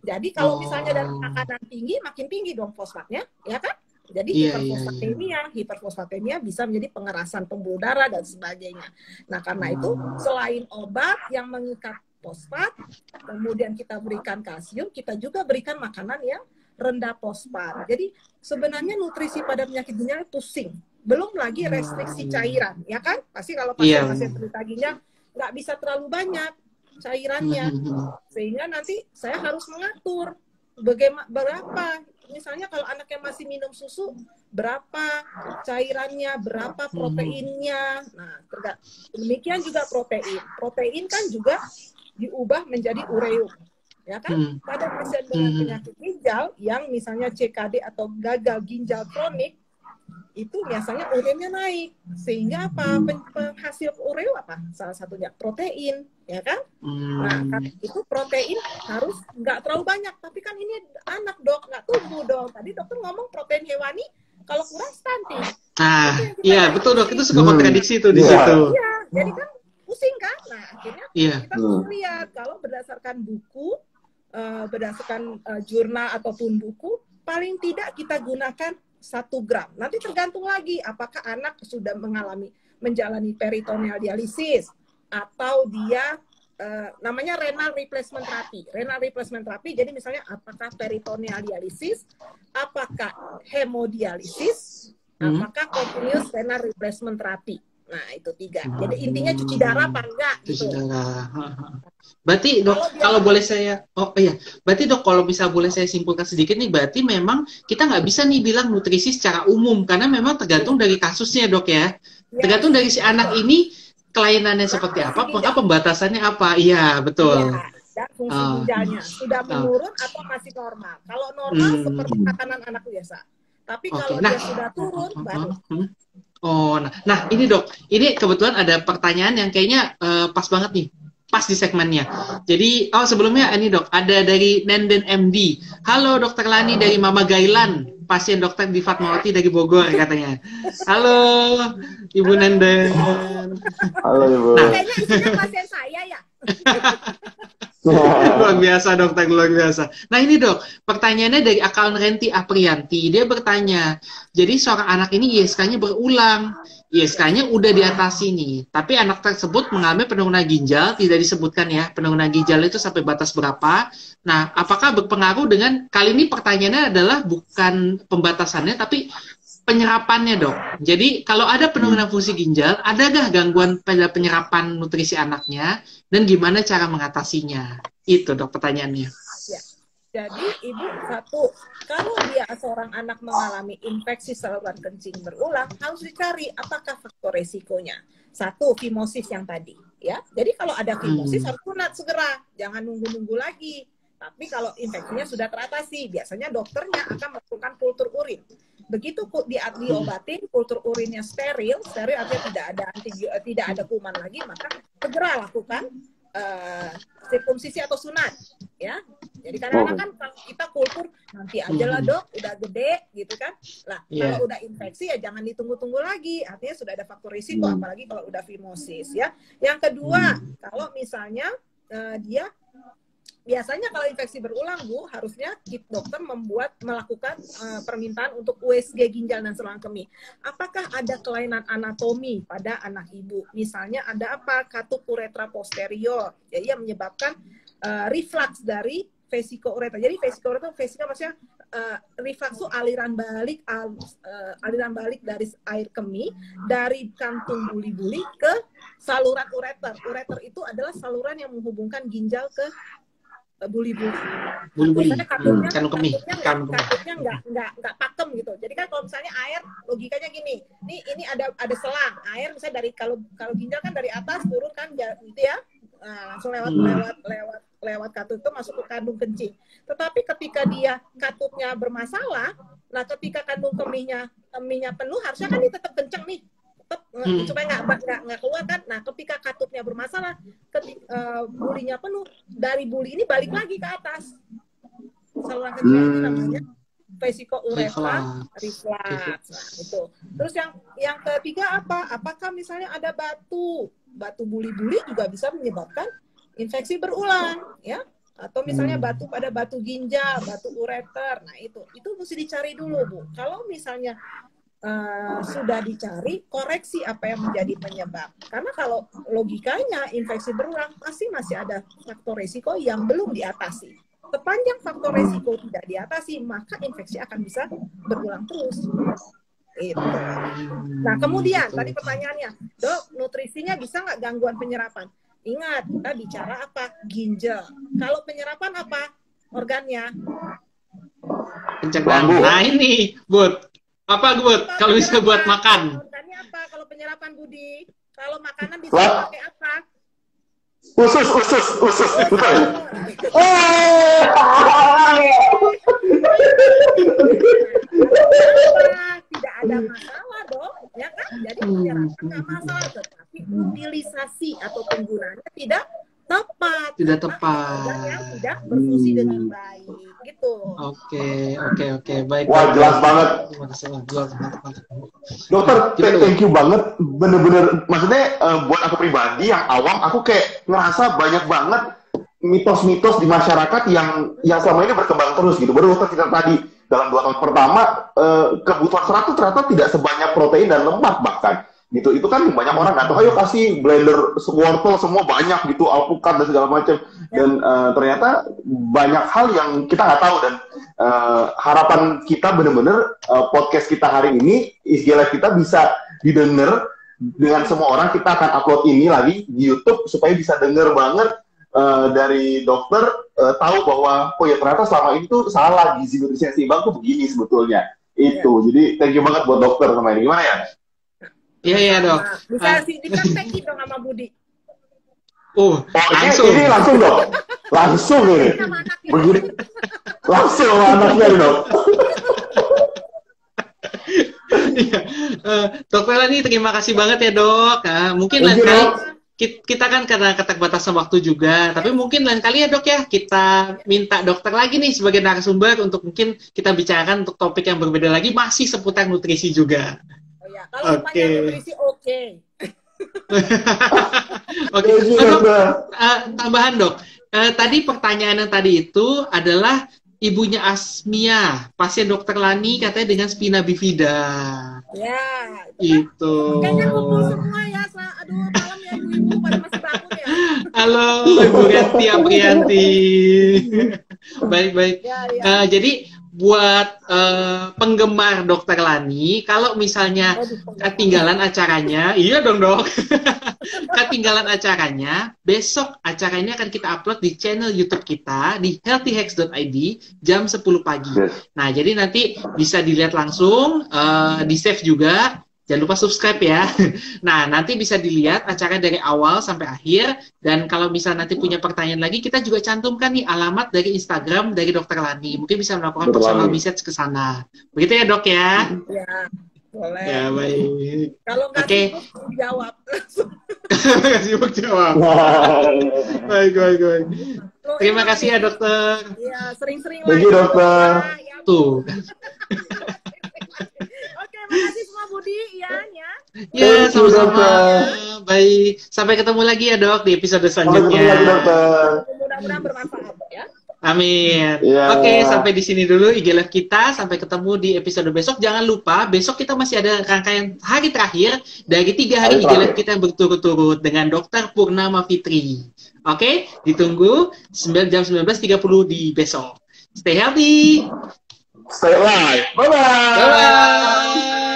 jadi kalau misalnya dari oh. makanan tinggi, makin tinggi dong fosfatnya, ya kan? Jadi yeah, hiperfosfatemia, yeah, yeah. hiperfosfatemia bisa menjadi pengerasan pembuluh darah dan sebagainya. Nah, karena itu selain obat yang mengikat fosfat, kemudian kita berikan kalsium, kita juga berikan makanan yang rendah fosfat. Jadi sebenarnya nutrisi pada penyakit ginjal pusing. Belum lagi restriksi cairan, ya kan? Pasti kalau pasien-pasien penderita ginjal nggak bisa terlalu banyak cairannya sehingga nanti saya harus mengatur bagaimana berapa misalnya kalau anaknya masih minum susu, berapa cairannya, berapa hmm. proteinnya. Nah, demikian juga protein. Protein kan juga diubah menjadi ureum. Ya kan? Hmm. Pada pasien dengan hmm. penyakit ginjal yang misalnya CKD atau gagal ginjal kronik, itu biasanya urinnya naik. Sehingga apa? Penghasil ureu apa? Salah satunya protein ya kan? Hmm. nah itu protein harus nggak terlalu banyak. Tapi kan ini anak dok nggak tumbuh dong tadi dokter ngomong protein hewani kalau kurang stunting. Ah iya betul dok. Itu suka kontradiksi tuh di yeah. situ. Iya jadi kan pusing kan? Nah akhirnya yeah. kita harus hmm. lihat kalau berdasarkan buku uh, berdasarkan uh, jurnal ataupun buku paling tidak kita gunakan satu gram. Nanti tergantung lagi apakah anak sudah mengalami menjalani peritoneal dialisis atau dia uh, namanya renal replacement therapy. Renal replacement therapy jadi misalnya apakah peritoneal dialisis, apakah hemodialisis, hmm. apakah continuous renal replacement therapy. Nah, itu tiga. Jadi intinya cuci darah apa enggak cuci gitu. darah. Berarti dok, kalau, kalau boleh saya, oh iya, berarti dok kalau bisa boleh saya simpulkan sedikit nih, berarti memang kita nggak bisa nih bilang nutrisi secara umum karena memang tergantung iya. dari kasusnya dok ya. ya. Tergantung dari si anak ini kelainannya seperti apa, maka pembatasannya apa. Iya betul. Ya dan fungsi ginjalnya sudah uh, menurun atau masih normal. Kalau normal hmm. seperti makanan anak biasa. Tapi okay. kalau nah, dia sudah turun baru. Oh, nah, nah ini dok, ini kebetulan ada pertanyaan yang kayaknya uh, pas banget nih, pas di segmennya. Jadi, oh sebelumnya ini dok, ada dari Nenden MD. Halo dokter Lani dari Mama Gailan, pasien dokter di Fatmawati dari Bogor katanya. Halo Ibu Nenden. Halo Ibu. Nah. Kayaknya pasien saya ya. luar biasa dokter luar biasa. Nah ini dok, pertanyaannya dari akun Renti Aprianti. Dia bertanya, jadi seorang anak ini ISK-nya berulang. ISK-nya udah diatasi nih, tapi anak tersebut mengalami penurunan ginjal, tidak disebutkan ya, penurunan ginjal itu sampai batas berapa. Nah, apakah berpengaruh dengan, kali ini pertanyaannya adalah bukan pembatasannya, tapi penyerapannya dok. Jadi kalau ada penurunan fungsi ginjal, adakah gangguan pada penyerapan nutrisi anaknya dan gimana cara mengatasinya? Itu dok pertanyaannya. Ya. Jadi ibu satu, kalau dia seorang anak mengalami infeksi saluran kencing berulang, harus dicari apakah faktor resikonya. Satu, fimosis yang tadi, ya. Jadi kalau ada fimosis hmm. harus kunat segera, jangan nunggu-nunggu lagi. Tapi kalau infeksinya sudah teratasi, biasanya dokternya akan melakukan kultur urin begitu di, diobatin kultur urinnya steril steril artinya tidak ada antibio, eh, tidak ada kuman lagi maka segera lakukan uh, sirkumsisi atau sunat ya jadi karena oh. kan kalau kita kultur nanti aja lah dok udah gede gitu kan lah yeah. kalau udah infeksi ya jangan ditunggu-tunggu lagi artinya sudah ada faktor risiko hmm. apalagi kalau udah fimosis ya yang kedua hmm. kalau misalnya uh, dia biasanya kalau infeksi berulang bu harusnya dokter membuat melakukan uh, permintaan untuk USG ginjal dan saluran kemih. Apakah ada kelainan anatomi pada anak ibu? Misalnya ada apa katup uretra posterior, jadi yang menyebabkan uh, reflux dari vesiko uretra. Jadi vesiko uretra vesiko maksudnya uh, reflux itu aliran balik al, uh, aliran balik dari air kemih dari kantung buli-buli ke saluran ureter. Ureter itu adalah saluran yang menghubungkan ginjal ke buli-buli. Buli-buli. Katupnya, hmm, kanu kemih. Katupnya nggak nggak nggak pakem gitu. Jadi kan kalau misalnya air logikanya gini, ini ini ada ada selang air misalnya dari kalau kalau ginjal kan dari atas turun kan gitu ya, nah, langsung lewat hmm. lewat lewat lewat katup itu masuk ke kandung kencing. Tetapi ketika dia katupnya bermasalah, nah ketika kandung kemihnya kemihnya penuh harusnya kan dia tetap kenceng nih tetap hmm. supaya nggak nggak nggak keluar kan nah ketika katupnya bermasalah ketika uh, bulinya penuh dari buli ini balik lagi ke atas saluran kecil hmm. namanya vesiko uretra reflux nah, itu terus yang yang ketiga apa apakah misalnya ada batu batu buli-buli juga bisa menyebabkan infeksi berulang ya atau misalnya hmm. batu pada batu ginjal, batu ureter. Nah, itu itu mesti dicari dulu, Bu. Kalau misalnya uh, sudah dicari koreksi apa yang menjadi penyebab. Karena kalau logikanya infeksi berulang pasti masih ada faktor resiko yang belum diatasi. Sepanjang faktor resiko tidak diatasi, maka infeksi akan bisa berulang terus. Itu. Nah, kemudian tadi pertanyaannya, dok, nutrisinya bisa nggak gangguan penyerapan? Ingat, kita bicara apa? Ginjal. Kalau penyerapan apa? Organnya? Pencernaan. Nah ini, Bud. Apa, Bud? Kalau bisa buat makan. apa kalau penyerapan Budi? Kalau makanan bisa pakai apa? Usus, usus, usus. Betul. tidak ada masalah dong, ya kan? Jadi penyerapan nggak masalah, tetapi utilisasi atau penggunaannya tidak tepat. Tidak tepat. Yang tidak berfungsi dengan baik. Gitu. Oke, oke, oke. Baik. Wah, jelas banget. Dokter, thank you banget. Bener-bener, maksudnya uh, buat aku pribadi yang awam, aku kayak ngerasa banyak banget mitos-mitos di masyarakat yang yang selama ini berkembang terus gitu. Baru dokter kita tadi dalam dua tahun pertama uh, kebutuhan serat itu ternyata tidak sebanyak protein dan lemak bahkan gitu. Itu kan banyak orang nggak tahu ayo kasih blender wortel semua banyak gitu alpukat dan segala macam. Dan uh, ternyata banyak hal yang kita nggak tahu dan uh, harapan kita benar-benar uh, podcast kita hari ini istilah kita bisa didengar dengan semua orang kita akan upload ini lagi di YouTube supaya bisa denger banget uh, dari dokter uh, tahu bahwa oh ya ternyata selama ini tuh salah gizi nutrisi seimbang tuh begini sebetulnya. Itu. Yeah. jadi thank you banget buat dokter sama ini. Gimana ya Iya iya dok. Nah, bisa uh, sih dipraktekin dong sama Budi. Oh, langsung. Ini, ini langsung dok. Langsung ini. Begini. Langsung sama anaknya dok. Iya. uh, dok Melani terima kasih banget ya dok. Uh, mungkin lain kali kita kan karena keterbatasan waktu juga, tapi mungkin lain kali ya dok ya kita minta dokter lagi nih sebagai narasumber untuk mungkin kita bicarakan untuk topik yang berbeda lagi masih seputar nutrisi juga. Kalau okay. nutrisi oke. Okay. Oke, okay. dok, uh, tambahan dok. Uh, tadi pertanyaan yang tadi itu adalah ibunya Asmia, pasien dokter Lani katanya dengan spina bifida. Ya. Itu. Kayaknya kumpul semua ya. Aduh, malam ya ibu-ibu pada masih bangun ya. Halo, Ibu Rianti Aprianti. baik, baik. Ya, ya. Uh, jadi buat uh, penggemar dokter Lani, kalau misalnya ketinggalan acaranya, iya dong dok, ketinggalan acaranya, besok acaranya akan kita upload di channel YouTube kita di healthyhacks.id jam 10 pagi. Nah, jadi nanti bisa dilihat langsung, uh, di save juga, Jangan lupa subscribe ya. Nah, nanti bisa dilihat acara dari awal sampai akhir. Dan kalau misal nanti punya pertanyaan lagi, kita juga cantumkan nih alamat dari Instagram dari Dokter Lani. Mungkin bisa melakukan personal message ke sana. Begitu ya dok ya? Ya, boleh. Ya, baik. Kalau nggak okay. sibuk, jawab. Nggak sibuk jawab. baik, baik, baik. Terima kasih ya dokter. Iya, sering-sering lagi. Terima dokter. Tuh. kasih semua Budi, Ian ya. Ya, sama-sama. Baik, sampai ketemu lagi ya dok di episode selanjutnya. Mudah-mudahan bermanfaat ya. Amin. Ya. Oke, sampai di sini dulu IG Live kita. Sampai ketemu di episode besok. Jangan lupa, besok kita masih ada rangkaian hari terakhir dari tiga hari, IG Live kita yang berturut-turut dengan Dokter Purnama Fitri. Oke, ditunggu 9 jam 19.30 di besok. Stay healthy. Stay alive. Bye-bye. Bye-bye.